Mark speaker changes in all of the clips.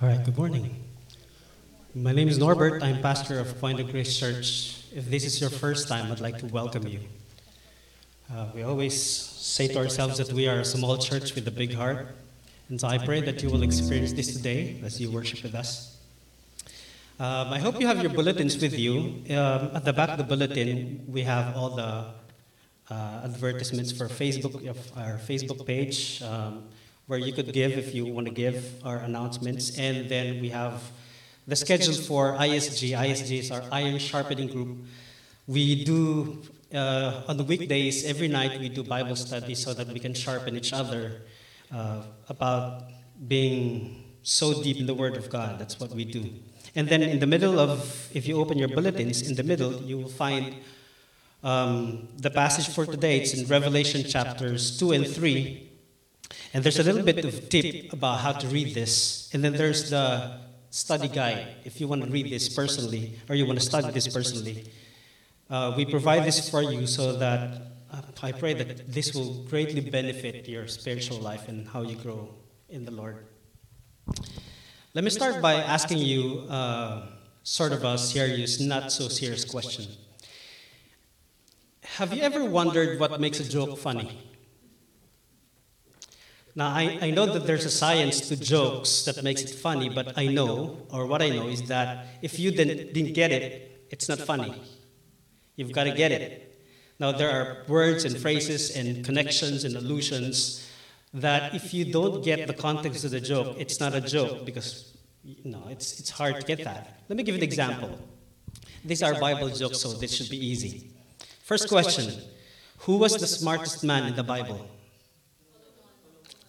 Speaker 1: All right, good morning. My name is Norbert. I'm pastor of Point of Grace Church. If this is your first time, I'd like to welcome you. Uh, we always say to ourselves that we are a small church with a big heart. And so I pray that you will experience this today as you worship with us. Um, I hope you have your bulletins with you. Um, at the back of the bulletin, we have all the uh, advertisements for Facebook, our Facebook page. Um, where you could give if you want to give our announcements. And then we have the schedule for ISG. ISG is our Iron Sharpening Group. We do, uh, on the weekdays, every night we do Bible study so that we can sharpen each other uh, about being so deep in the Word of God. That's what we do. And then in the middle of, if you open your bulletins, in the middle, you will find um, the passage for today. It's in Revelation chapters 2 and 3. And there's a little bit of tip about how to read this. And then there's the study guide. If you want to read this personally, or you want to study this personally, uh, we provide this for you so that uh, I pray that this will greatly benefit your spiritual life and how you grow in the Lord. Let me start by asking you uh, sort of a serious, not so serious question. Have you ever wondered what makes a joke funny? Now, I, I know that there's a science to jokes that makes it funny, but I know, or what I know, is that if you didn't, didn't get it, it's not funny. You've got to get it. Now, there are words and phrases and connections and allusions that if you don't get the context of the joke, it's not a joke because you know, it's, it's hard to get that. Let me give you an example. These are Bible jokes, so this should be easy. First question Who was the smartest man in the Bible?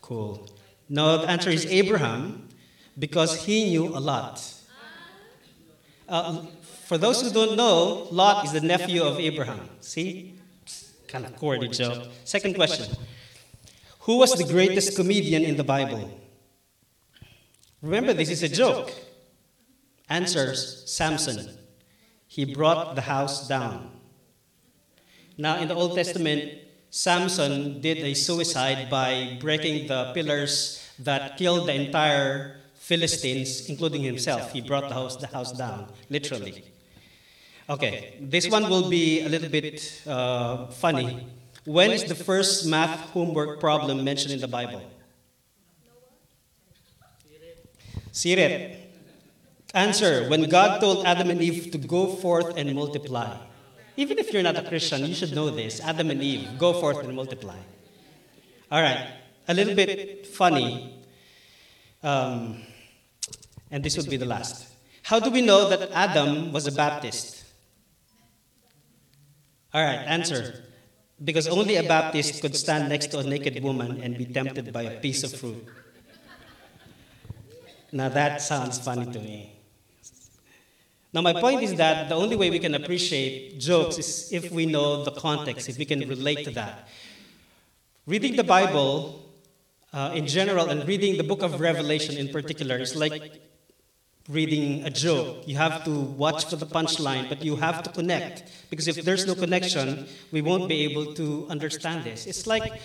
Speaker 1: Cool. No, the answer is Abraham because he knew a lot. Uh, for those who don't know, Lot is the nephew of Abraham. See? Kind of corny joke. Second question Who was the greatest comedian in the Bible? Remember, this is a joke. Answers Samson. He brought the house down. Now, in the Old Testament, Samson did a suicide by breaking the pillars that killed the entire Philistines, including himself. He brought the house, the house down, literally. Okay, this one will be a little bit uh, funny. When is the first math homework problem mentioned in the Bible? Siret. Answer When God told Adam and Eve to go forth and multiply. Even if you're not a Christian, you should know this. Adam and Eve, go forth and multiply. All right, a little bit funny, um, and this would be the last. How do we know that Adam was a Baptist? All right, answer. Because only a Baptist could stand next to a naked woman and be tempted by a piece of fruit. Now that sounds funny to me. Now, my point is that the only way we can appreciate jokes is if we know the context, if we can relate to that. Reading the Bible uh, in general and reading the book of Revelation in particular is like reading a joke. You have to watch for the punchline, but you have to connect. Because if there's no connection, we won't be able to understand this. It's like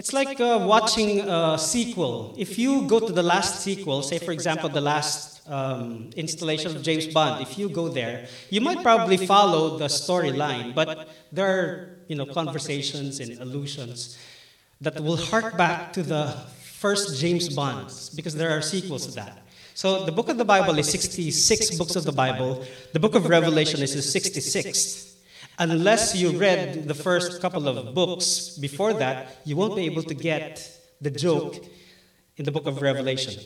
Speaker 1: it's like uh, watching a sequel. If you go to the last sequel, say for example the last um, installation of James Bond, if you go there, you might probably follow the storyline, but there are you know conversations and allusions that will hark back to the first James Bonds because there are sequels to that. So the book of the Bible is 66 books of the Bible. The book of Revelation is the 66th unless you read the first couple of books before that, you won't be able to get the joke in the book of Revelation.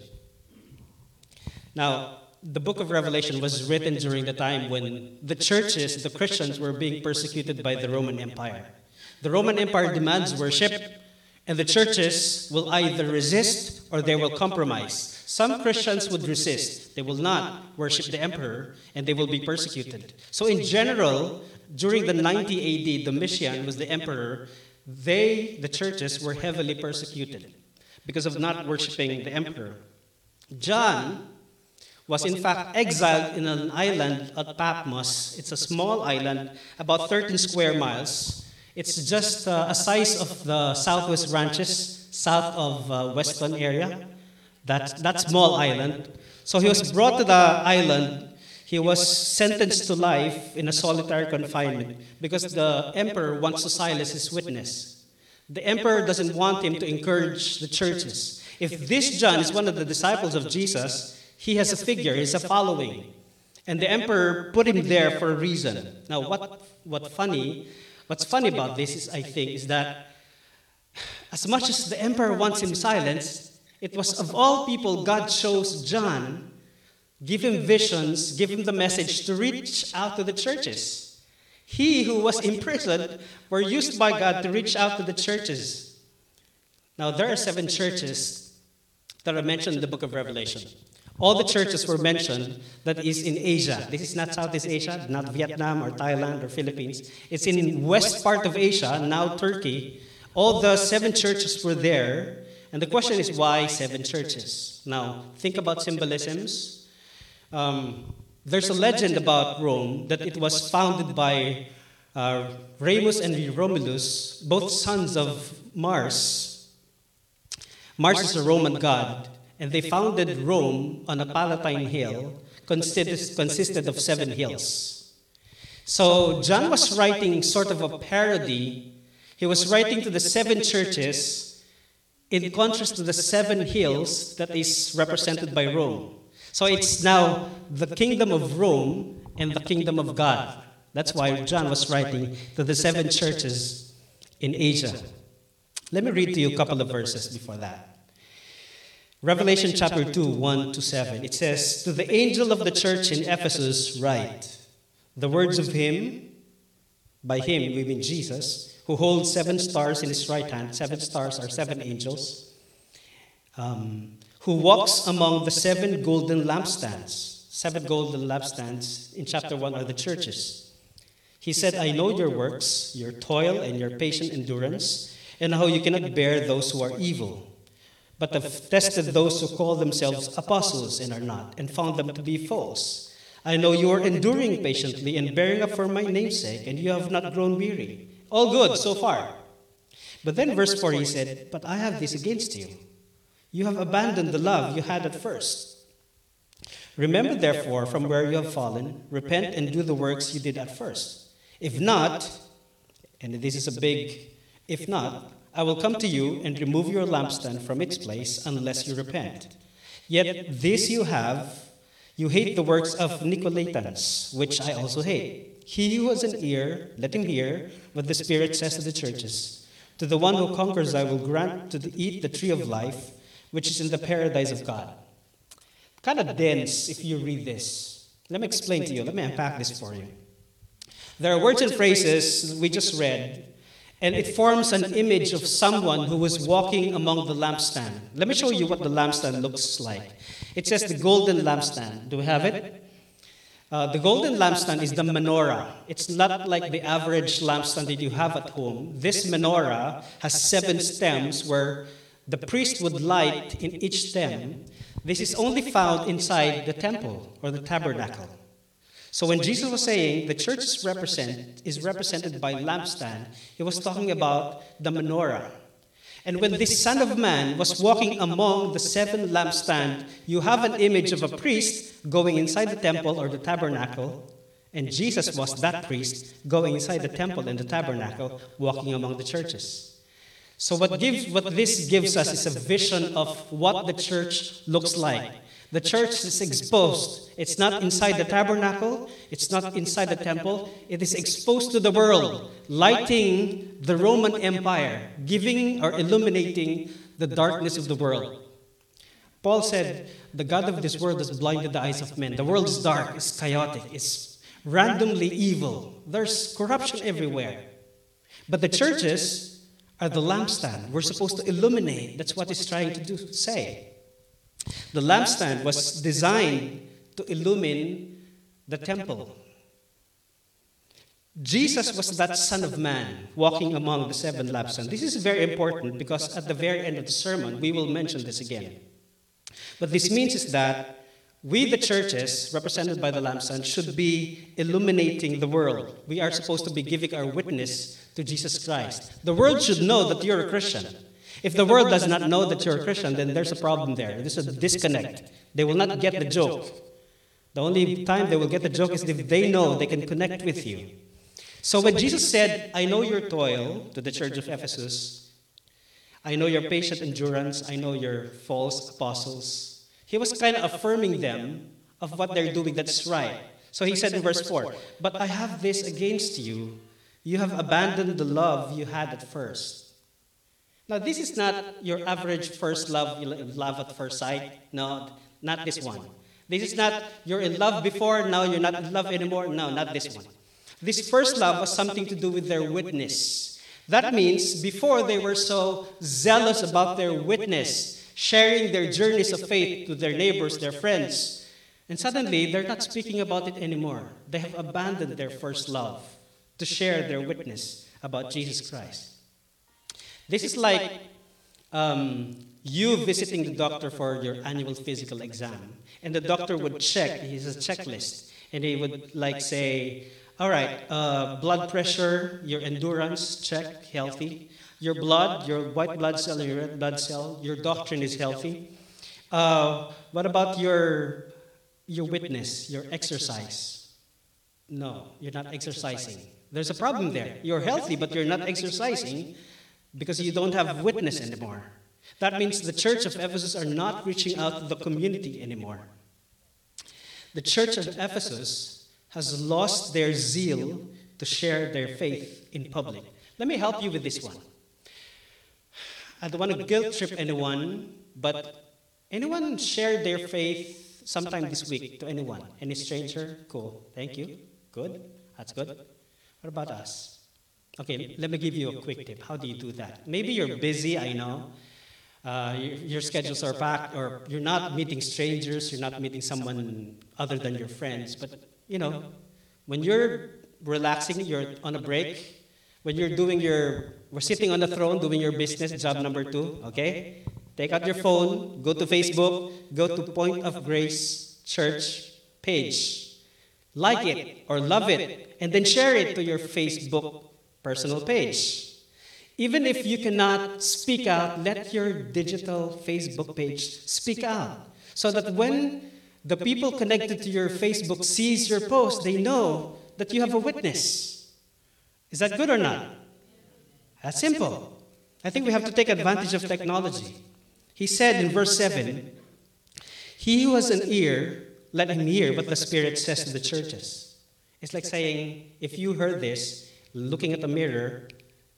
Speaker 1: Now, the book of Revelation was written during the time when the churches, the Christians, were being persecuted by the Roman Empire. The Roman Empire demands worship, and the churches will either resist or they will compromise. Some Christians would resist. They will not worship the emperor, and they will be persecuted. So, in general, during the 90 AD, Domitian was the emperor. They, the churches, were heavily persecuted because of not worshiping the emperor. John was in fact exiled in an island at Patmos. It's a small island, about 13 square miles. It's just uh, a size of the southwest ranches, south of uh, Weston area. That, that small island. So he was brought to the island. He was sentenced to life in a solitary confinement because the emperor wants to silence his witness. The emperor doesn't want him to encourage the churches. If this John is one of the disciples of Jesus, he has a figure, he has a following. And the emperor put him there for a reason. Now, what, what funny, what's funny about this is, I think, is that as much as the emperor wants him silenced, it was of all people God chose John, give him visions, give him the message to reach out to the churches. He who was imprisoned were used by God to reach out to the churches. Now, there are seven churches that are mentioned in the book of Revelation. All the churches were mentioned that is in Asia. This is not Southeast Asia, not Vietnam or Thailand or Philippines. It's in west part of Asia, now Turkey. All the seven churches were there. And the question is why seven churches? Now, think about symbolisms. Um, there's a legend about Rome that it was founded by uh, Remus and Romulus, both sons of Mars. Mars is a Roman god and they founded Rome on a Palatine hill consisted, consisted of seven hills. So John was writing sort of a parody. He was writing to the seven churches in contrast to the seven hills that is represented by Rome. So it's now the kingdom of Rome and the kingdom of God. That's why John was writing to the seven churches in Asia. Let me read to you a couple of verses before that. Revelation chapter 2, 1 to 7. It says, To the angel of the church in Ephesus, write the words of him, by him, we mean Jesus, who holds seven stars in his right hand. Seven stars are seven angels. Um, who walks among the seven golden lampstands. Seven golden lampstands in chapter 1 are the churches. He said, I know your works, your toil, and your patient endurance, and how you cannot bear those who are evil but have tested those who call themselves apostles and are not, and found them to be false. I know you are enduring patiently and bearing up for my name's sake, and you have not grown weary. All good so far. But then, verse 4, he said, But I have this against you. You have abandoned the love you had at first. Remember, therefore, from where you have fallen, repent and do the works you did at first. If not, and this is a big if not, I will come to you and remove your lampstand from its place unless you repent. Yet this you have, you hate the works of Nicolaitans, which I also hate. He who has an ear, let him hear what the Spirit says to the churches. To the one who conquers, I will grant to eat the tree of life, which is in the paradise of God. Kind of dense if you read this. Let me explain to you. Let me unpack this for you. There are words and phrases we just read and it forms an image of someone who was walking among the lampstand. Let me show you what the lampstand looks like. It says the golden lampstand. Do we have it? Uh, the golden lampstand is the menorah. It's not like the average lampstand that you have at home. This menorah has seven stems where the priest would light in each stem. This is only found inside the temple or the tabernacle. So when Jesus was saying the church is, represent, is represented by lampstand, he was talking about the menorah. And when this Son of Man was walking among the seven lampstand, you have an image of a priest going inside the temple or the tabernacle, and Jesus was that priest going inside the temple and the tabernacle, walking among the churches. So what gives what this gives us is a vision of what the church looks like. The church is exposed. It's not inside the tabernacle, it's not inside the temple. It is exposed to the world, lighting the Roman Empire, giving or illuminating the darkness of the world. Paul said, The God of this world has blinded the eyes of men. The world is dark, it's chaotic, it's randomly evil. There's corruption everywhere. But the churches the lampstand. We're supposed to illuminate. That's what he's trying to do, say. The lampstand was designed to illumine the temple. Jesus was that Son of Man walking among the seven lampstands. This is very important because at the very end of the sermon, we will mention this again. What this means is that we, the churches, represented by the lampstand, should be illuminating the world. We are supposed to be giving our witness to Jesus Christ. The world should know that you're a Christian. If the world does not know that you're a Christian, then there's a problem there. There's a disconnect. They will not get the joke. The only time they will get the joke is if they know they can connect with you. So when Jesus said, I know your toil to the church of Ephesus, I know your patient endurance, I know your false apostles, he was kind of affirming them of what they're doing that's right. So he said in verse 4, But I have this against you. You have abandoned the love you had at first. Now, this is not your average first love, love at first sight. No, not this one. This is not you're in love before, now you're not in love anymore. No, not this one. This first love was something to do with their witness. That means before they were so zealous about their witness, sharing their journeys of faith to their neighbors, their friends, and suddenly they're not speaking about it anymore. They have abandoned their first love to share their witness about Jesus Christ. This is like um, you visiting the doctor for your annual physical exam, and the doctor would check, he has a checklist, and he would like say, all right, uh, blood pressure, your endurance, check, healthy. Your blood, your white blood cell, your red blood cell, your doctrine is healthy. Uh, what about your, your witness, your exercise? No, you're not exercising. There's a problem there. You're healthy, but you're not exercising because you don't have witness anymore. That means the church of Ephesus are not reaching out to the community anymore. The church of Ephesus has lost their zeal to share their faith in public. Let me help you with this one. I don't want to guilt trip anyone, but anyone share their faith sometime this week to anyone? Any stranger? Cool. Thank you. Good. That's good. What about us? Okay, let me give you a quick tip. How do you do that? Maybe you're busy, I know. Uh, your, your, schedules are packed, or you're not meeting strangers, you're not meeting someone other than your friends. But, you know, when you're relaxing, you're on a break, when you're doing your, we're sitting on the throne doing your business, job number two, okay? Take out your phone, go to Facebook, go to Point of Grace Church page, like it or love it, and then share it to your Facebook personal page. Even if you cannot speak out, let your digital Facebook page speak out. So that when the people connected to your Facebook sees your post, they know that you have a witness. Is that good or not? That's simple. I think we have to take advantage of technology. He said in verse 7 He who has an ear, let him hear what the Spirit says to the churches. It's like saying, if you heard this, looking at the mirror,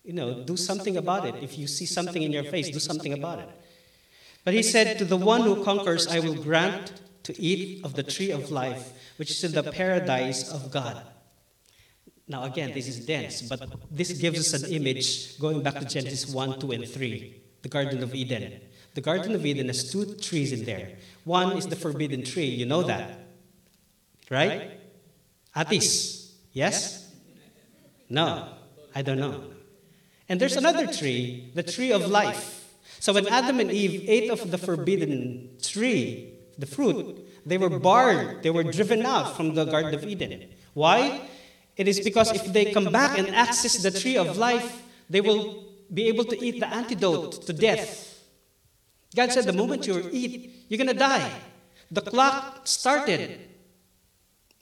Speaker 1: you know, do something about it. If you see something in your face, do something about it. But he said, To the one who conquers, I will grant to eat of the tree of life, which is in the paradise of God. Now, again, this is dense, but this gives us an image going back to Genesis 1, 2, and 3, the Garden of Eden. The Garden of Eden has two trees in there. One is the forbidden tree, you know that. Right? Atis. Yes? No, I don't know. And there's another tree, the tree of life. So when Adam and Eve ate of the forbidden tree, the fruit, they were barred, they were driven out from the Garden of Eden. Why? It is because if they come back and access the tree of life, they will be able to eat the antidote to death. God said, the moment you eat, you're going to die. The clock started.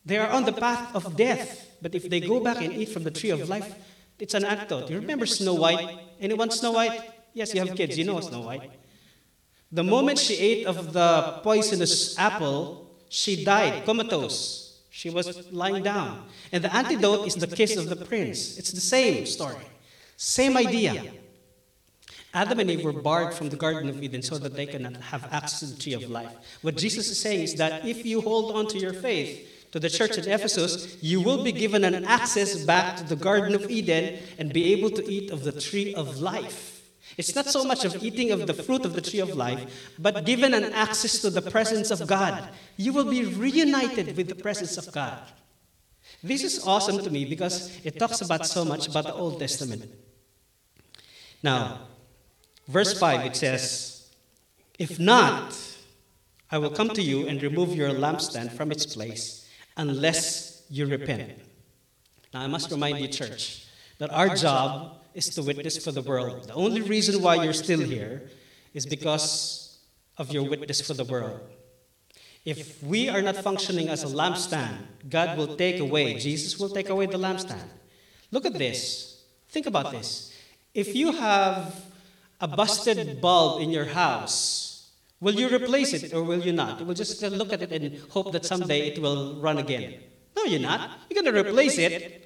Speaker 1: They are on the path of death. But if they go back and eat from the tree of life, it's an antidote. You remember Snow White? Anyone Snow White? Yes, you have kids. You know Snow White. The moment she ate of the poisonous apple, she died, comatose. She was lying down. And the antidote is the kiss of the prince. It's the same story, same idea. Adam and Eve were barred from the Garden of Eden so that they cannot have access to the tree of life. What Jesus is saying is that if you hold on to your faith, to the church at Ephesus, you will be given an access back to the Garden of Eden and be able to eat of the tree of life. It's not so much of eating of the fruit of the tree of life, but given an access to the presence of God. You will be reunited with the presence of God. This is awesome to me because it talks about so much about the Old Testament. Now, verse 5 it says, If not, I will come to you and remove your lampstand from its place unless you repent. Now, I must remind you, church, that our job is to witness for the world. The only reason why you're still here is because of your witness for the world. If we are not functioning as a lampstand, God will take away, Jesus will take away the lampstand. Look at this. Think about this. If you have a busted bulb in your house, will you replace it or will you not? You will just look at it and hope that someday it will run again. No, you're not. You're going to replace it.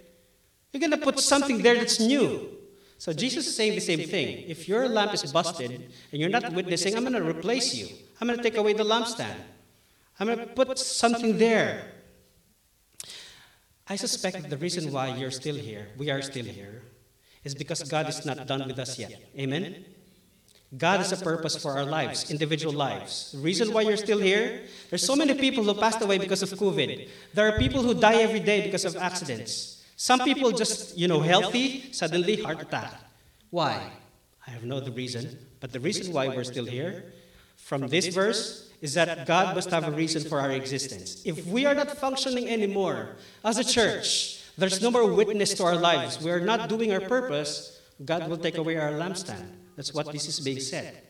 Speaker 1: You're going to put something there that's new. So Jesus is saying the same thing. If your lamp is busted and you're not witnessing, I'm going to replace you. I'm going to take away the lampstand. I'm going to put something there. I suspect that the reason why you're still here, we are still here, is because God is not done with us yet. Amen? God has a purpose for our lives, individual lives. The reason why you're still here, there's so many people who passed away because of COVID. There are people who die every day because of accidents. Some people just, you know, healthy, suddenly heart attack. Why? I have no other reason. But the reason why we're still here from this verse is that God must have a reason for our existence. If we are not functioning anymore as a church, there's no more witness to our lives. We are not doing our purpose, God will take away our lampstand. That's what this is being said.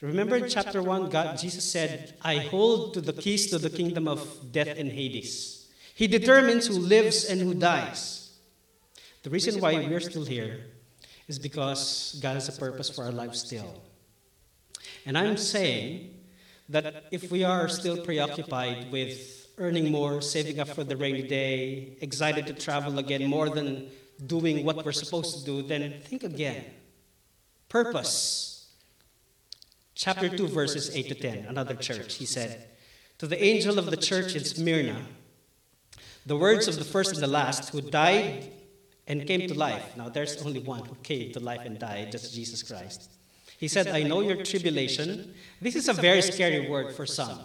Speaker 1: Remember in chapter 1, God, Jesus said, I hold to the keys to the kingdom of death and Hades. He determines who lives and who dies. The reason why we're still here is because God has a purpose for our lives still. And I'm saying that if we are still preoccupied with earning more, saving up for the rainy day, excited to travel again more than doing what we're supposed to do, then think again. Purpose. Chapter 2, verses 8 to 10, another church, he said, To the angel of the church in Smyrna, the words of the first and the last who died and came to life. Now, there's only one who came to life and died, just Jesus Christ. He said, I know your tribulation. This is a very scary word for some.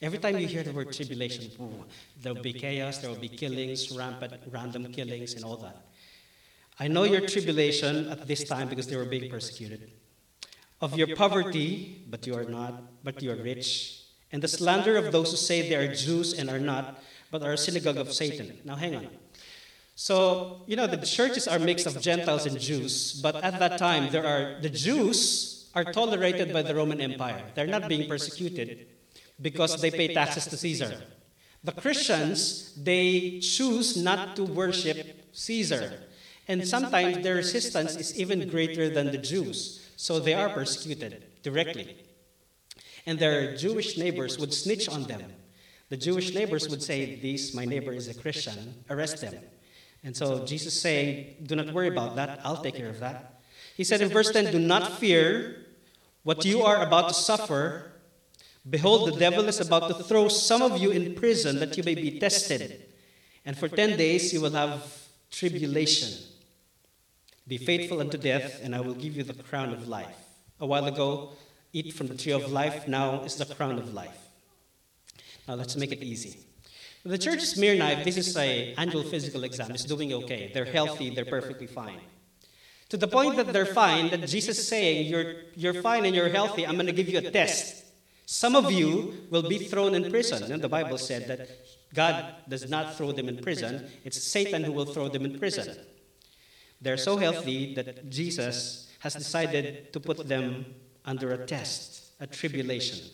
Speaker 1: Every time you hear the word tribulation, there will be chaos, there will be killings, rampant, random killings, and all that. I know your tribulation at this time because they were being persecuted. Of your poverty, but you are not, but you are rich. And the slander of those who say they are Jews and are not, but are a synagogue of Satan. Now hang on. So, you know, the churches are mixed of Gentiles and Jews, but at that time, there are the Jews are tolerated by the Roman Empire. They're not being persecuted because they pay taxes to Caesar. The Christians, they choose not to worship Caesar. And sometimes their resistance is even greater than the Jews. So they are persecuted directly. And their Jewish neighbors would snitch on them. The Jewish neighbors would say, This, my neighbor is a Christian, arrest them. And so Jesus saying, Do not worry about that, I'll take care of that. He said in verse 10, Do not fear what you are about to suffer. Behold, the devil is about to throw some of you in prison that you may be tested. And for 10 days you will have tribulation. Be faithful unto death, and I will give you the crown of life. A while ago, eat from the tree of life, now is the crown of life. Now let's make it easy. The church Smyrna, if this is a annual physical exam, is doing okay. They're healthy, they're perfectly fine. To the point that they're fine, that Jesus is saying, you're, you're fine and you're healthy, I'm going to give you a test. Some of you will be thrown in prison. And the Bible said that God does not throw them in prison, it's Satan who will throw them in prison. They're so healthy that Jesus has decided to put them under a test, a tribulation.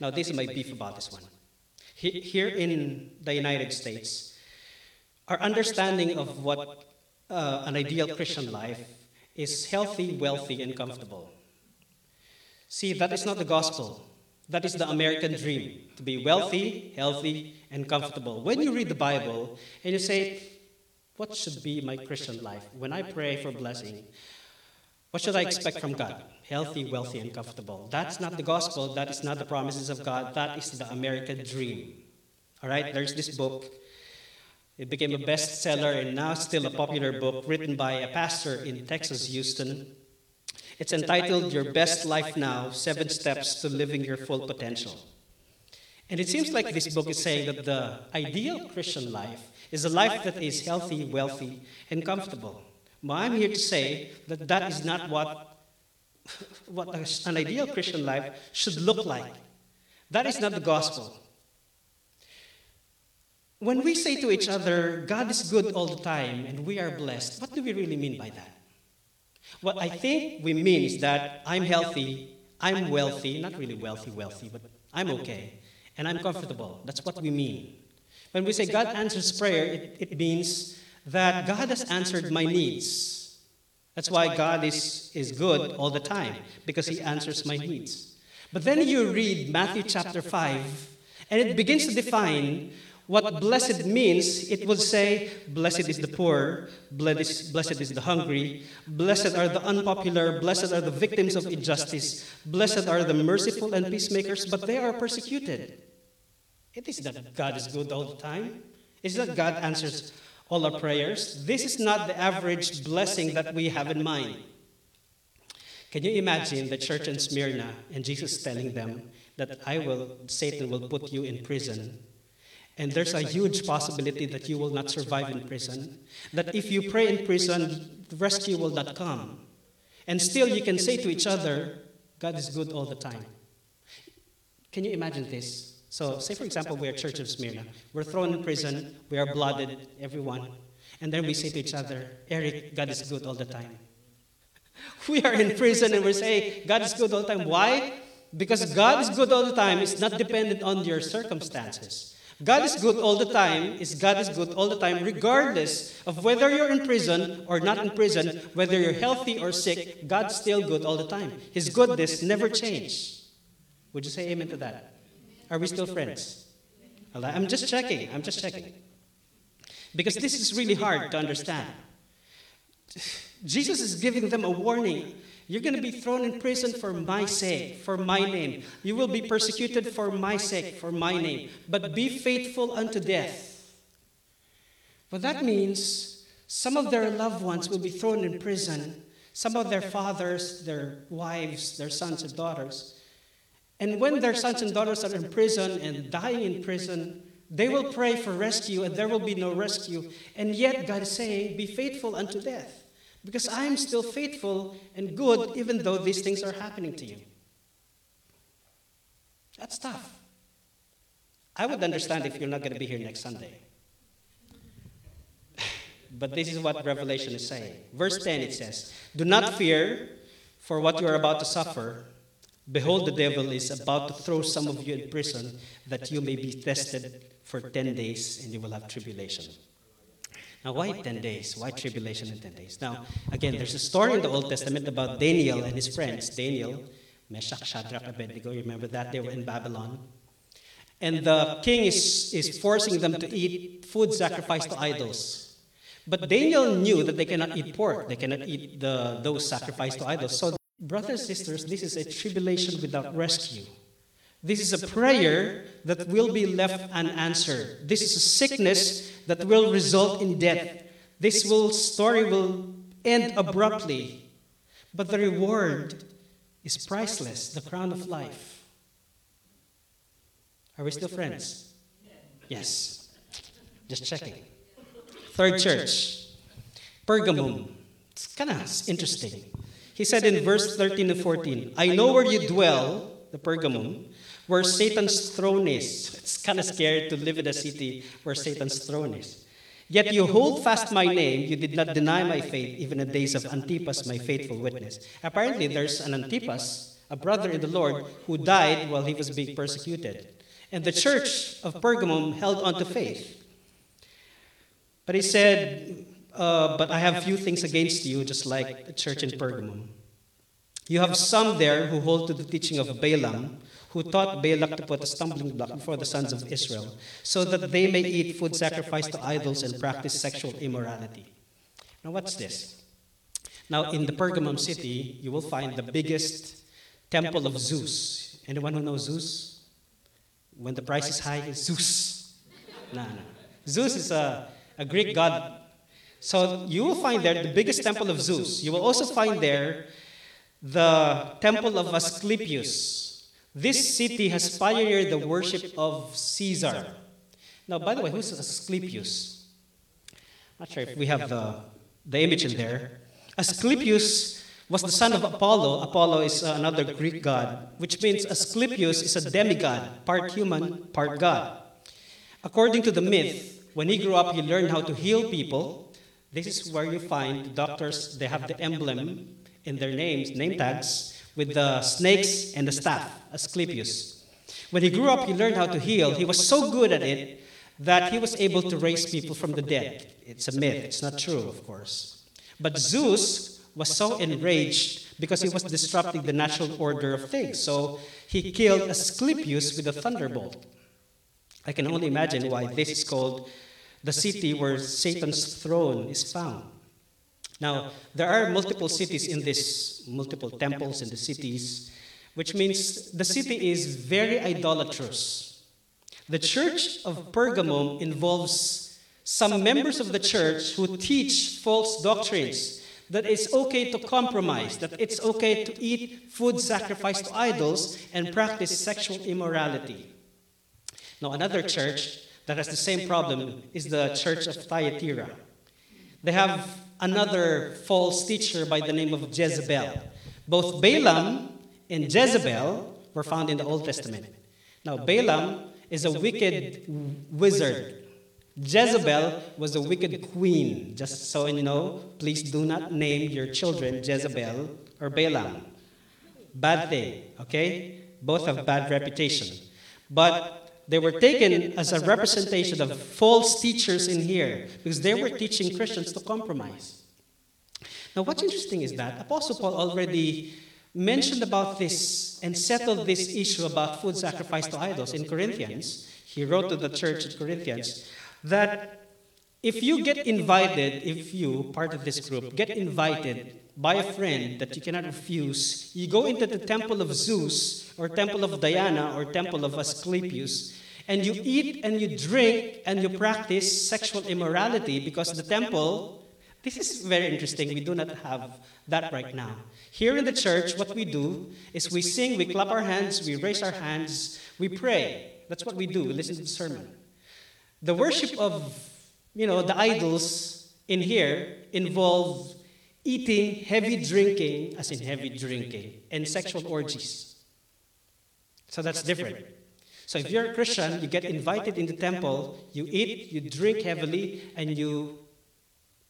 Speaker 1: Now, this is my beef about this one. Here in the United States, our understanding of what uh, an ideal Christian life is healthy, wealthy, and comfortable. See, that is not the gospel. That is the American dream to be wealthy, healthy, and comfortable. When you read the Bible and you say, What should be my Christian life? When I pray for blessing, what should I expect from God? Healthy, wealthy, and comfortable. That's not the gospel. That is not the promises of God. That is the American dream. All right, there's this book. It became a bestseller and now still a popular book written by a pastor in Texas, Houston. It's entitled Your Best Life Now Seven Steps to Living Your Full Potential. And it seems like this book is saying that the ideal Christian life is a life that is healthy, wealthy, and comfortable. But I'm here to say that that is not what, what an ideal Christian life should look like. That is not the gospel. when we say to each other, God is good all the time and we are blessed, what do we really mean by that? What I think we mean is that I'm healthy, I'm wealthy, not really wealthy, wealthy, but I'm okay, and I'm comfortable. That's what we mean. When we say God answers prayer, it, it means that God has answered my needs. That's why God is, is good all the time, because He answers my needs. But then you read Matthew chapter 5, and it begins to define what blessed means, it will say, Blessed is the poor, blessed is the hungry, blessed are the unpopular, blessed are the victims of injustice, blessed are the merciful and peacemakers, but they are persecuted. It is that God is good all the time. It's that God answers all our prayers. This is not the average blessing that we have in mind. Can you imagine the church in Smyrna and Jesus telling them that I will, Satan will put you in prison and there's a huge possibility that you will not survive in prison. That if you pray in prison, rescue will not come. And still, you can say to each other, God is good all the time. Can you imagine this? So, say for example, we're Church of Smyrna. We're thrown in prison, we are blooded, everyone. And then we say to each other, Eric, God is good all the time. We are in prison and we say, God is good all the time. Why? Because God is good all the time. It's not dependent on your circumstances. God is good all the time, is God is good all the time, regardless of whether you're in prison or not in prison, whether you're healthy or sick, God's still good all the time. His goodness never changes. Would you say amen to that? Are we still friends? I'm just checking. I'm just checking. Because this is really hard to understand. Jesus is giving them a warning. You're going to be thrown in prison for my sake, for my name. You will be persecuted for my sake, for my name. But be faithful unto death. Well, that means some of their loved ones will be thrown in prison, some of their fathers, their wives, their sons and daughters. And when their sons and daughters are in prison and dying in prison, they will pray for rescue and there will be no rescue. And yet, God is saying, Be faithful unto death. Because I'm still faithful and good even though these things are happening to you. That's tough. I would understand if you're not going to be here next Sunday. But this is what Revelation is saying. Verse 10 it says, Do not fear for what you are about to suffer. Behold, the devil is about to throw some of you in prison that you may be tested for 10 days and you will have tribulation. Now, why 10 days? Why tribulation in 10 days? Now, again, there's a story in the Old Testament about Daniel and his friends. Daniel, Meshach, Shadrach, Abednego, you remember that? They were in Babylon. And the king is, is forcing them to eat food sacrificed to idols. But Daniel knew that they cannot eat pork, they cannot eat the, those sacrificed to idols. So, brothers and sisters, this is a tribulation without rescue. This is a prayer that will be left unanswered. This is a sickness that will result in death. This will, story will end abruptly, but the reward is priceless the crown of life. Are we still friends? Yes. Just checking. Third church, Pergamum. It's kind of interesting. He said in verse 13 to 14, I know where you dwell, the Pergamum, where Satan's throne is. It's kind of scary to live in a city where Satan's throne is. Yet you hold fast my name, you did not deny my faith, even in the days of Antipas, my faithful witness. Apparently, there's an Antipas, a brother in the Lord, who died while he was being persecuted. And the church of Pergamum held on to faith. But he said, uh, But I have few things against you, just like the church in Pergamum. You have some there who hold to the teaching of Balaam who taught Balak to put a stumbling block before the sons of Israel, so that they may eat food sacrificed to idols and practice sexual immorality. Now, what's this? Now, in the Pergamum city, you will find the biggest temple of Zeus. Anyone who knows Zeus? When the price is high, Zeus. No, no. Zeus is a, a Greek god. So you will find there the biggest temple of Zeus. You will also find there the temple of Asclepius. This city has pioneered the worship of Caesar. Now, by the way, who's Asclepius? Not sure if we have the, the image in there. Asclepius was the son of Apollo. Apollo is uh, another Greek god, which means Asclepius is a demigod, part human, part god. According to the myth, when he grew up, he learned how to heal people. This is where you find doctors, they have the emblem in their names, name tags, with the snakes and the staff, Asclepius. When he grew up, he learned how to heal. He was so good at it that he was able to raise people from the dead. It's a myth, it's not true, of course. But Zeus was so enraged because he was disrupting the natural order of things. So he killed Asclepius with a thunderbolt. I can only imagine why this is called the city where Satan's throne is found. Now, there are multiple cities in this, multiple temples in the cities, which means the city is very idolatrous. The church of Pergamum involves some members of the church who teach false doctrines that it's okay to compromise, that it's okay to eat food sacrificed to idols and practice sexual immorality. Now, another church that has the same problem is the church of Thyatira. They have another false teacher by the name of Jezebel. Both Balaam and Jezebel were found in the Old Testament. Now, Balaam is a wicked wizard. Jezebel was a wicked queen. Just so you know, please do not name your children Jezebel or Balaam. Bad thing, okay? Both have bad reputation. But they were taken as a representation of false teachers in here because they were teaching Christians to compromise. Now, what's interesting is that Apostle Paul already mentioned about this and settled this issue about food sacrificed to idols in Corinthians. He wrote to the church at Corinthians that if you get invited, if you, part of this group, get invited by a friend that you cannot refuse, you go into the temple of Zeus, or temple of Diana, or temple of Asclepius, and you eat and you drink and you practice sexual immorality because the temple, this is very interesting. We do not have that right now. Here in the church, what we do is we sing, we clap our hands, we raise our hands, we pray. That's what we do. We listen to the sermon. The worship of, you know, the idols in here involve eating, heavy drinking, as in heavy drinking, and sexual orgies. So that's different. So if you're a Christian, you get invited in the temple, you eat, you drink heavily, and you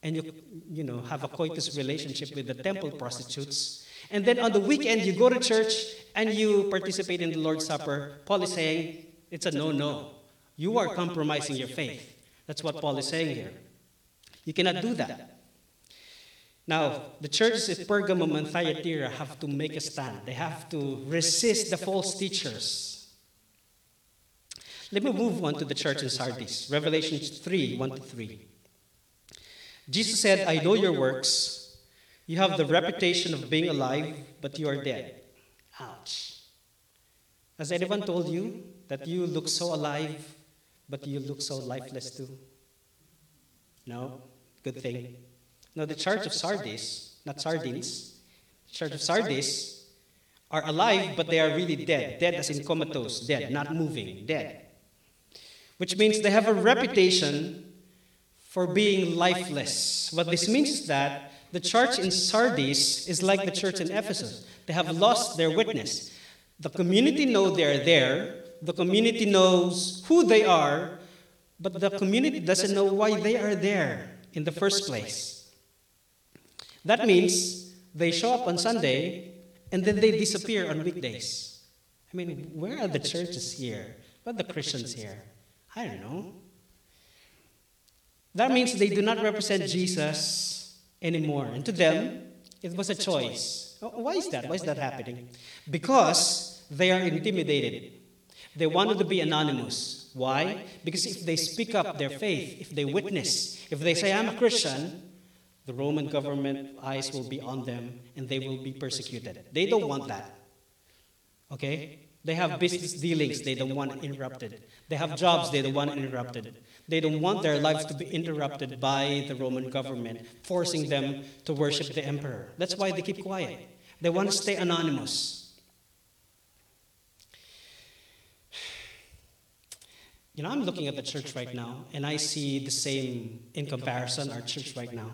Speaker 1: and you you know have a coitus relationship with the temple prostitutes. And then on the weekend you go to church and you participate in the Lord's Supper. Paul is saying it's a no-no. You are compromising your faith. That's what Paul is saying here. You cannot do that. Now, the churches at Pergamum and Thyatira have to make a stand. They have to resist the false teachers. Let me move on to the church in Sardis, Revelation 3 1 to 3. Jesus said, I know your works. You have the reputation of being alive, but you are dead. Ouch. Has anyone told you that you look so alive, but you look so lifeless too? No? Good thing. Now, the church of Sardis, not Sardines, church of Sardis are alive, but they are really dead. Dead as in comatose, dead, not moving, dead. Which means they have a reputation for being lifeless. What this means is that the church in Sardis is like the church in Ephesus. They have lost their witness. The community know they're there. The community knows who they are, but the community doesn't know why they are there in the first place. That means they show up on Sunday and then they disappear on weekdays. I mean, where are the churches here? Where are the Christians here? I don't know. That means they do not represent Jesus anymore. And to them, it was a choice. Oh, why is that? Why is that happening? Because they are intimidated. They wanted to be anonymous. Why? Because if they speak up their faith, if they witness, if they say, I'm a Christian, the Roman government eyes will be on them and they will be persecuted. They don't want that. Okay? They have business dealings, they don't want interrupted. They have jobs, they don't want interrupted. They don't want their lives to be interrupted by the Roman government, forcing them to worship the emperor. That's why they keep quiet. They want to stay anonymous. You know, I'm looking at the church right now, and I see the same in comparison, our church right now.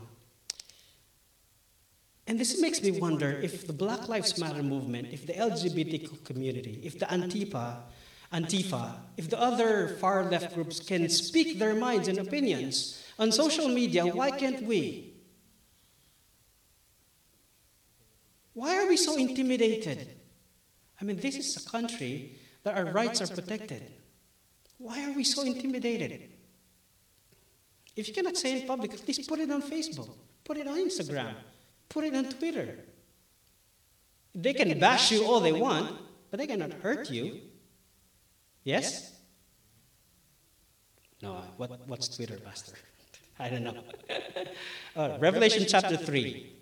Speaker 1: And this makes me wonder if the Black Lives Matter movement, if the LGBT community, if the Antifa Antifa, if the other far left groups can speak their minds and opinions on social media, why can't we? Why are we so intimidated? I mean, this is a country that our rights are protected. Why are we so intimidated? If you cannot say in public, at least put it on Facebook, put it on Instagram, put it on Twitter. They can bash you all they want, but they cannot hurt you. Yes? No, what, what's Twitter, Pastor? I don't know. uh, Revelation chapter 3.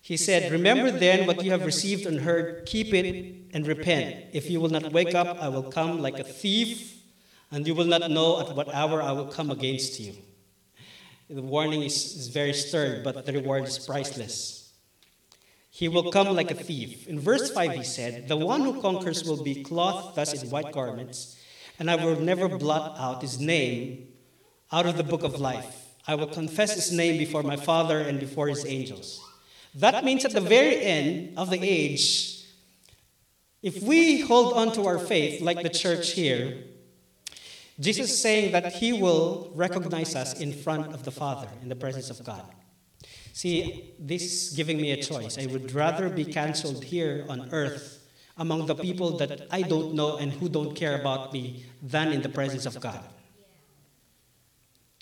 Speaker 1: He said, Remember then what you have received and heard, keep it and repent. If you will not wake up, I will come like a thief, and you will not know at what hour I will come against you. The warning is, is very stern, but the reward is priceless. He will come like a thief. In verse 5, he said, The one who conquers will be clothed thus in white garments, and I will never blot out his name out of the book of life. I will confess his name before my Father and before his angels. That means at the very end of the age, if we hold on to our faith, like the church here, Jesus is saying that he will recognize us in front of the Father, in the presence of God. See, this is giving me a choice. I would rather be canceled here on earth among the people that I don't know and who don't care about me than in the presence of God.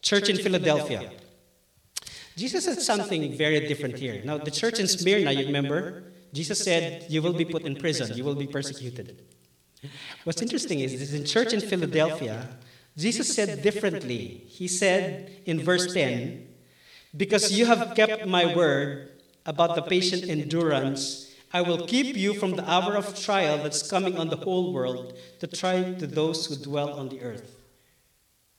Speaker 1: Church in Philadelphia. Jesus said something very different here. Now, the church in Smyrna, you remember, Jesus said, You will be put in prison, you will be persecuted. What's interesting is, is in church in Philadelphia, Jesus said differently. He said in verse 10, Because you have kept my word about the patient endurance, I will keep you from the hour of trial that's coming on the whole world to try to those who dwell on the earth.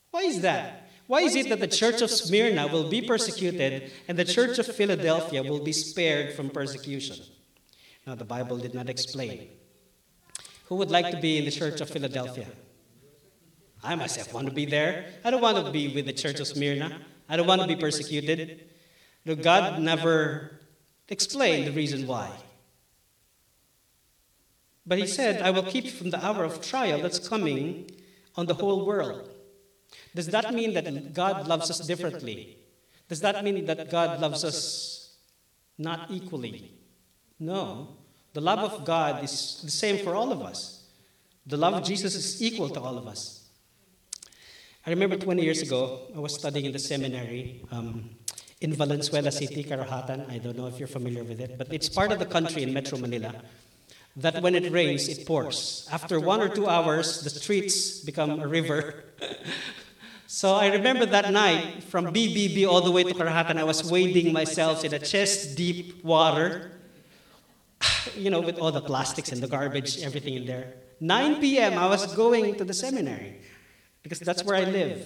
Speaker 1: Why is that? Why is it that the church of Smyrna will be persecuted and the church of Philadelphia will be spared from persecution? Now, the Bible did not explain. Who would like to be in the church of Philadelphia? I myself want to be there. I don't want to be with the church of Smyrna. I don't want to be persecuted. No, God never explained the reason why. But He said, I will keep from the hour of trial that's coming on the whole world. Does that mean that God loves us differently? Does that mean that God loves us not equally? No. The love of God is the same for all of us. The love of Jesus is equal to all of us. I remember 20 years ago, I was studying in the seminary um, in Valenzuela City, Karuhatan. I don't know if you're familiar with it, but it's part of the country in Metro Manila that when it rains, it pours. After one or two hours, the streets become a river. So I remember that night from BBB all the way to Karuhatan, I was wading myself in a chest deep water, you know, with all the plastics and the garbage, everything in there. 9 p.m., I was going to the seminary because that's where I live.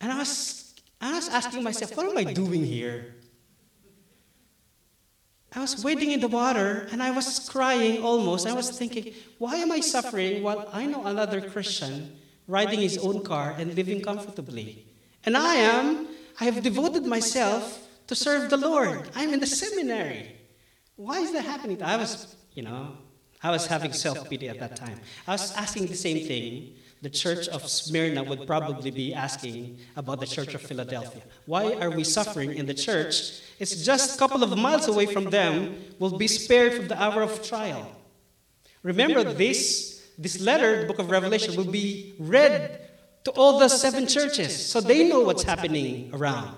Speaker 1: And I was, I was asking myself, what am I doing here? I was wading in the water and I was crying almost. I was thinking, why am I suffering while I know another Christian riding his own car and living comfortably. And I am, I have devoted myself to serve the Lord. I'm in the seminary. Why is that happening? I was, you know, I was having self pity at that time. I was asking the same thing the church of Smyrna would probably be asking about the church of Philadelphia. Why are we suffering in the church? It's just a couple of miles away from them, will be spared from the hour of trial. Remember this this letter, the book of Revelation, will be read to all the seven churches so they know what's happening around.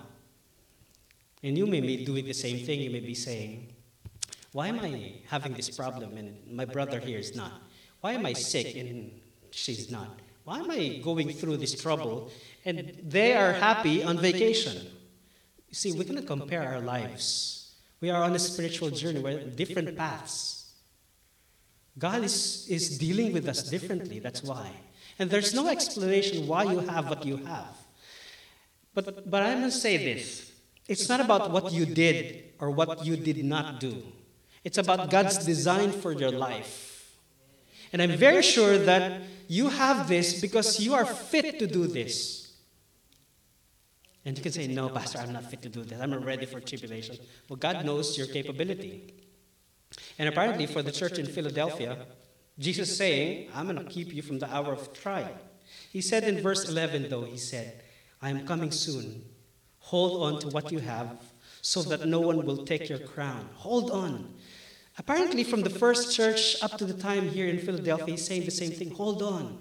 Speaker 1: And you may be doing the same thing. You may be saying, Why am I having this problem and my brother here is not? Why am I sick and she's not? Why am I going through this trouble and they are happy on vacation? You see, we cannot compare our lives. We are on a spiritual journey, we're different paths. God is, is dealing with us differently, that's why. And there's no explanation why you have what you have. But, but I must say this it's not about what you did or what you did not do, it's about God's design for your life. And I'm very sure that you have this because you are fit to do this. And you can say, No, Pastor, I'm not fit to do this. I'm not ready for tribulation. Well, God knows your capability. And apparently, for the church in Philadelphia, Jesus saying, I'm going to keep you from the hour of trial. He said in verse 11, though, he said, I am coming soon. Hold on to what you have so that no one will take your crown. Hold on. Apparently, from the first church up to the time here in Philadelphia, he's saying the same thing. Hold on.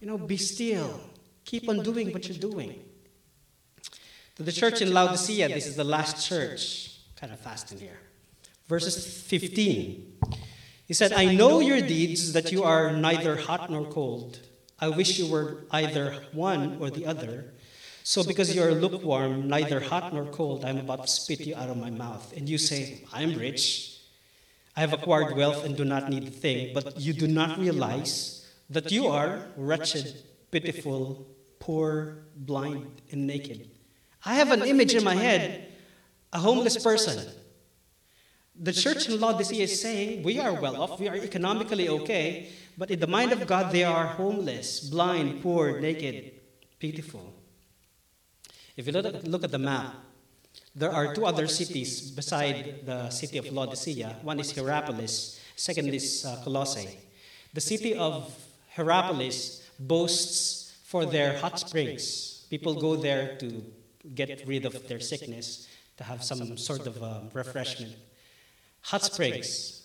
Speaker 1: You know, be still. Keep on doing what you're doing. To the church in Laodicea, this is the last church. Kind of fast in here. Verses 15. He said, I know your deeds, that you are neither hot nor cold. I wish you were either one or the other. So because you are lukewarm, neither hot nor cold, I am about to spit you out of my mouth. And you say, I am rich. I have acquired wealth and do not need a thing. But you do not realize that you are wretched, pitiful, poor, blind, and naked. I have an image in my head, a homeless person the church in Laodicea is saying, We are well off, we are economically okay, but in the mind of God, they are homeless, blind, poor, naked, pitiful. If you look at, look at the map, there are two other cities beside the city of Laodicea. One is Hierapolis, second is uh, Colossae. The city of Hierapolis boasts for their hot springs. People go there to get rid of their sickness, to have some sort of uh, refreshment hot springs.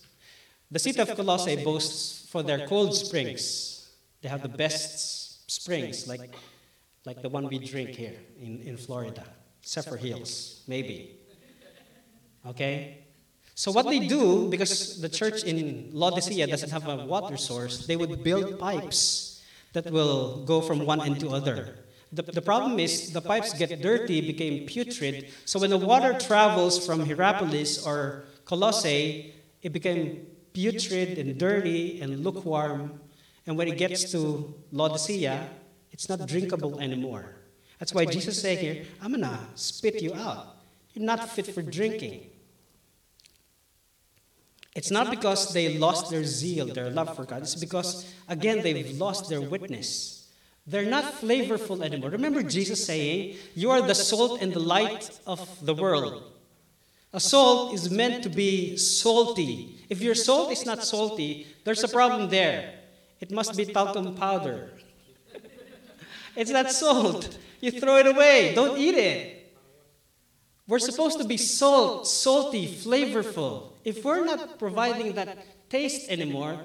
Speaker 1: The city of Colossae boasts for their cold springs. They have the best springs, like, like the one we drink here in, in Florida, Zephyrhills, maybe. Okay? So, what they do, because the church in Laodicea doesn't have a water source, they would build pipes that will go from one end to other. The, the problem is the pipes get dirty, became putrid. So when the water travels from Hierapolis or Colossae, it became putrid and dirty and lukewarm. And when it gets to Laodicea, it's not drinkable anymore. That's why Jesus said here, I'm going to spit you out. You're not fit for drinking. It's not because they lost their zeal, their love for God. It's because, again, they've lost their witness. They're not flavorful anymore. Remember Jesus saying, You are the salt and the light of the world. A salt is meant to be salty. If your salt is not salty, there's a problem there. It must be talcum powder. It's not salt. You throw it away. Don't eat it. We're supposed to be salt, salty, flavorful. If we're not providing that taste anymore,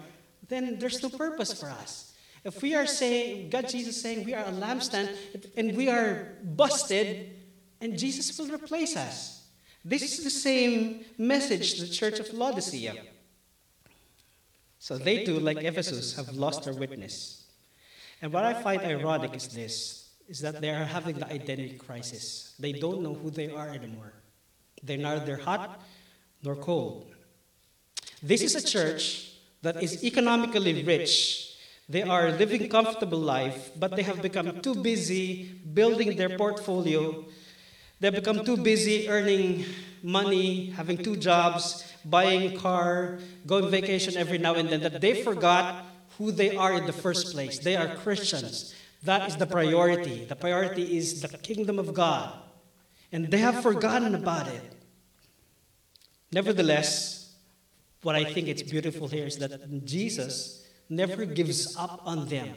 Speaker 1: then there's no purpose for us. If we are saying, God, Jesus saying we are a lampstand and we are busted, and Jesus will replace us. This is the same message to the church of Laodicea. So they too, like Ephesus, have lost their witness. And what I find ironic is this, is that they are having the identity crisis. They don't know who they are anymore. They're neither hot nor cold. This is a church that is economically rich. They are living comfortable life, but they have become too busy building their portfolio They've become too busy earning money, having two jobs, buying a car, going vacation every now and then, that they forgot who they are in the first place. They are Christians. That is the priority. The priority is the kingdom of God. And they have forgotten about it. Nevertheless, what I think is beautiful here is that Jesus never gives up on them.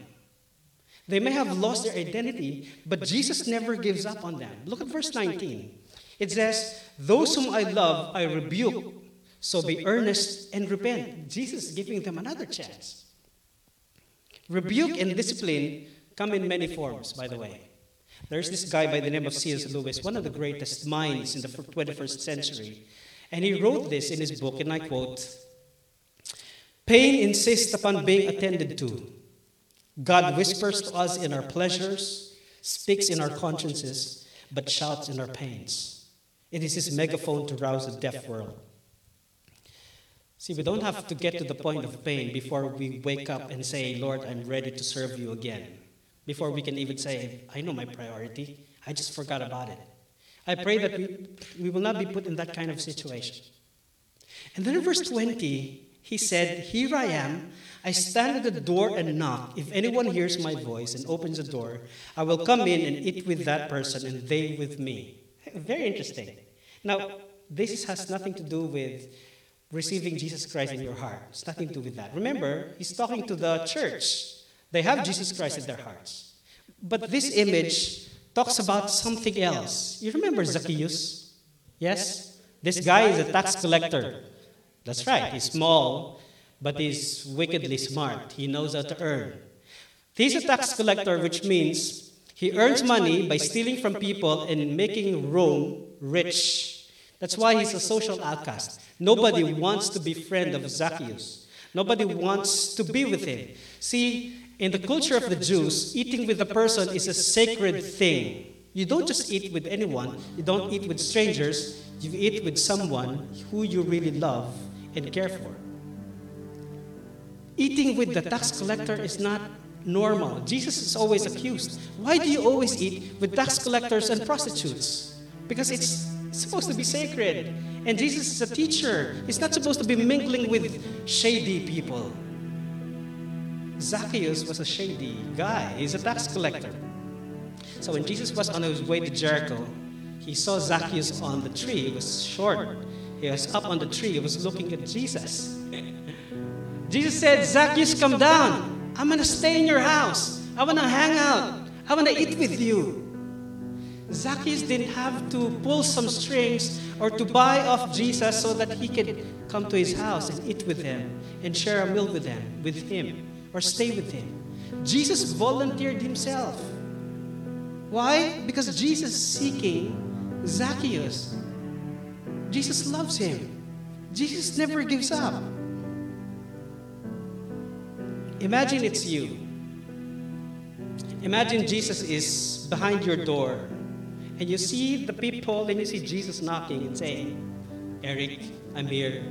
Speaker 1: They may have lost their identity, but Jesus never gives up on them. Look at verse 19. It says, Those whom I love, I rebuke. So be earnest and repent. Jesus is giving them another chance. Rebuke and discipline come in many forms, by the way. There's this guy by the name of C.S. Lewis, one of the greatest minds in the 21st century. And he wrote this in his book, and I quote Pain insists upon being attended to. God whispers to us in our pleasures, speaks in our consciences, but shouts in our pains. It is his megaphone to rouse a deaf world. See, we don't have to get to the point of pain before we wake up and say, Lord, I'm ready to serve you again. Before we can even say, I know my priority, I just forgot about it. I pray that we, we will not be put in that kind of situation. And then in verse 20, he said, Here I am. I stand at the door and knock. If anyone hears my voice and opens the door, I will come in and eat with that person and they with me. Very interesting. Now, this has nothing to do with receiving Jesus Christ in your heart. It's nothing to do with that. Remember, he's talking to the church. They have Jesus Christ in their hearts. But this image talks about something else. You remember Zacchaeus? Yes? This guy is a tax collector. That's right, he's small, but he's wickedly smart. He knows how to earn. He's a tax collector, which means he earns money by stealing from people and making Rome rich. That's why he's a social outcast. Nobody wants to be friend of Zacchaeus. Nobody wants to be with him. See, in the culture of the Jews, eating with a person is a sacred thing. You don't just eat with anyone, you don't eat with strangers, you eat with someone who you really love and care for. Eating with the tax collector is not normal. Jesus is always accused. Why do you always eat with tax collectors and prostitutes? Because it's supposed to be sacred. And Jesus is a teacher. He's not supposed to be mingling with shady people. Zacchaeus was a shady guy. He's a tax collector. So when Jesus was on his way to Jericho, he saw Zacchaeus on the tree. He was short. He was up on the tree. He was looking at Jesus. Jesus said, Zacchaeus, come down. I'm going to stay in your house. I want to hang out. I want to eat with you. Zacchaeus didn't have to pull some strings or to buy off Jesus so that he could come to his house and eat with him and share a meal with him, with him or stay with him. Jesus volunteered himself. Why? Because Jesus is seeking Zacchaeus. Jesus loves him. Jesus never gives up. Imagine it's you. Imagine Jesus is behind your door and you see the people and you see Jesus knocking and saying, Eric, I'm here.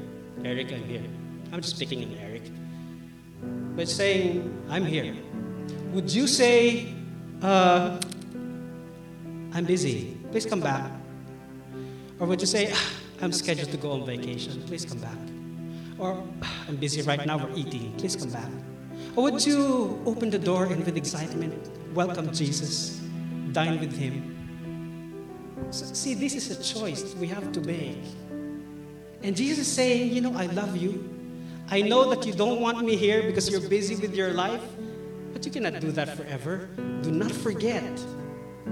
Speaker 1: Eric, I'm here. I'm just picking on Eric. But saying, I'm here. Would you say, uh, I'm busy. Please come back. Or would you say, ah, I'm scheduled to go on vacation. Please come back. Or I'm busy right now, we're eating. Please come back. Or would you open the door and with excitement welcome Jesus, dine with him? So, see, this is a choice we have to make. And Jesus is saying, You know, I love you. I know that you don't want me here because you're busy with your life, but you cannot do that forever. Do not forget,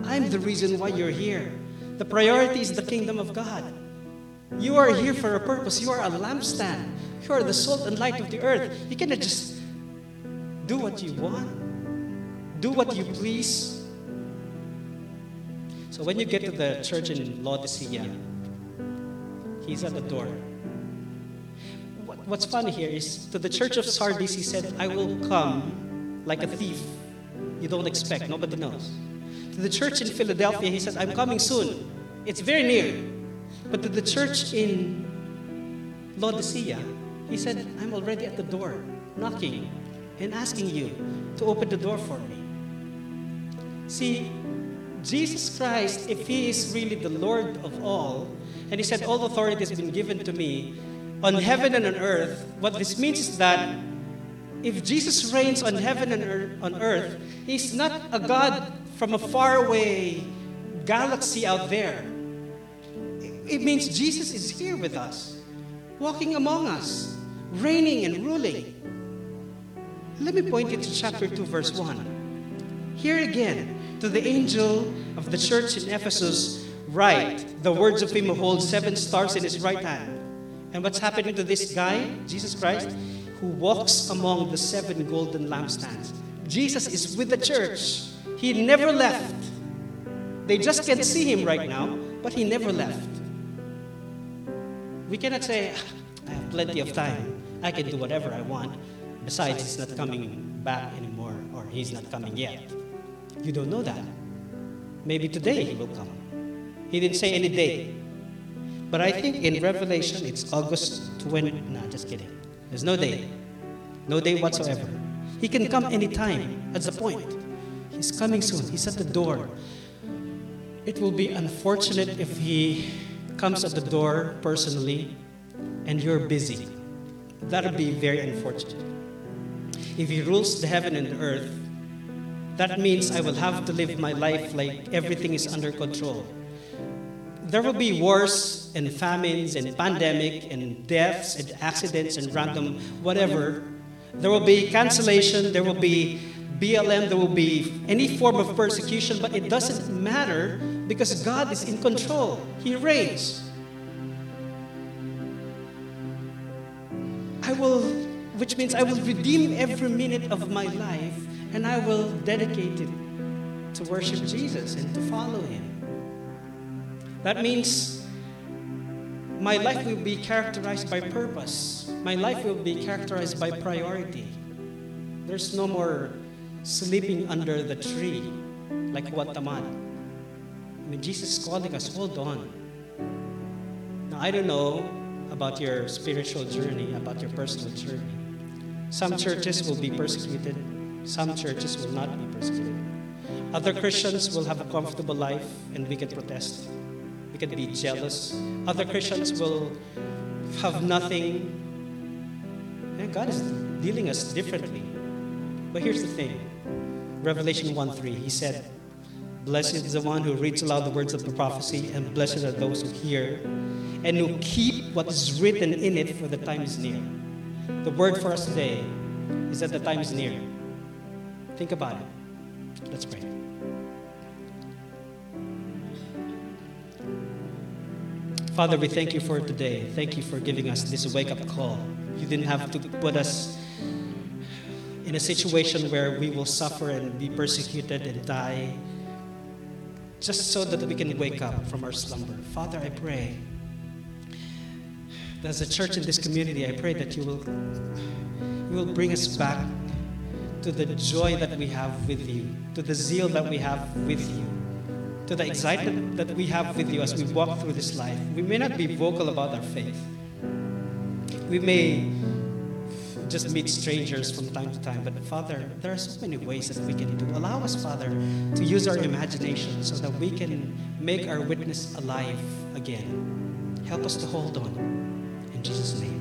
Speaker 1: I'm the reason why you're here. The priority is the kingdom of God. You are here for a purpose. You are a lampstand. You are the salt and light of the earth. You cannot just do what you want, do what you please. So when you get to the church in Laodicea, he's at the door. What's funny here is to the church of Sardis, he said, I will come like a thief. You don't expect, nobody knows. To the church in Philadelphia, he said, I'm coming soon. It's very near. But to the church in Laodicea, he said, I'm already at the door, knocking and asking you to open the door for me. See, Jesus Christ, if He is really the Lord of all, and He said, All authority has been given to me on heaven and on earth, what this means is that if Jesus reigns on heaven and on earth, He's not a God from a faraway galaxy out there. It means Jesus is here with us, walking among us, reigning and ruling. Let me point you to chapter 2, verse 1. Here again, to the angel of the church in Ephesus, write the words of him who holds seven stars in his right hand. And what's happening to this guy, Jesus Christ, who walks among the seven golden lampstands? Jesus is with the church. He never left. They just can't see him right now, but he never left. We cannot say, I have plenty of time. I can do whatever I want. Besides, he's not coming back anymore, or he's not coming yet. You don't know that. Maybe today he will come. He didn't say any day. But I think in Revelation it's August 20. No, just kidding. There's no day. No day whatsoever. He can come anytime. That's the point. He's coming soon. He's at the door. It will be unfortunate if he comes at the door personally and you're busy. That would be very unfortunate. If he rules the heaven and the earth, that means I will have to live my life like everything is under control. there will be wars and famines and pandemic and deaths and accidents and random whatever. There will be cancellation, there will be BLM, there will be any form of persecution, but it doesn't matter because God is in control. He reigns. I will, which means I will redeem every minute of my life and I will dedicate it to worship Jesus and to follow Him. That means my life will be characterized by purpose. My life will be characterized by priority. There's no more sleeping under the tree like Juan Tamad. I mean, Jesus is calling us, hold on. Now, I don't know about your spiritual journey, about your personal journey. Some churches will be persecuted, some churches will not be persecuted. Other Christians will have a comfortable life and we can protest. We can be jealous. Other Christians will have nothing. And God is dealing us differently. But here's the thing Revelation 1 3, He said, Blessed is the one who reads aloud the words of the prophecy, and blessed are those who hear and who keep what is written in it, for the time is near. The word for us today is that the time is near. Think about it. Let's pray. Father, we thank you for today. Thank you for giving us this wake up call. You didn't have to put us in a situation where we will suffer and be persecuted and die just so that we can wake up from our slumber. Father, I pray as a church in this community, I pray that you will, you will bring us back to the joy that we have with you, to the zeal that we have with you, to the excitement that we have with you as we walk through this life. We may not be vocal about our faith. We may just meet strangers from time to time, but Father, there are so many ways that we can do. Allow us, Father, to use our imagination so that we can make our witness alive again. Help us to hold on. In Jesus' name.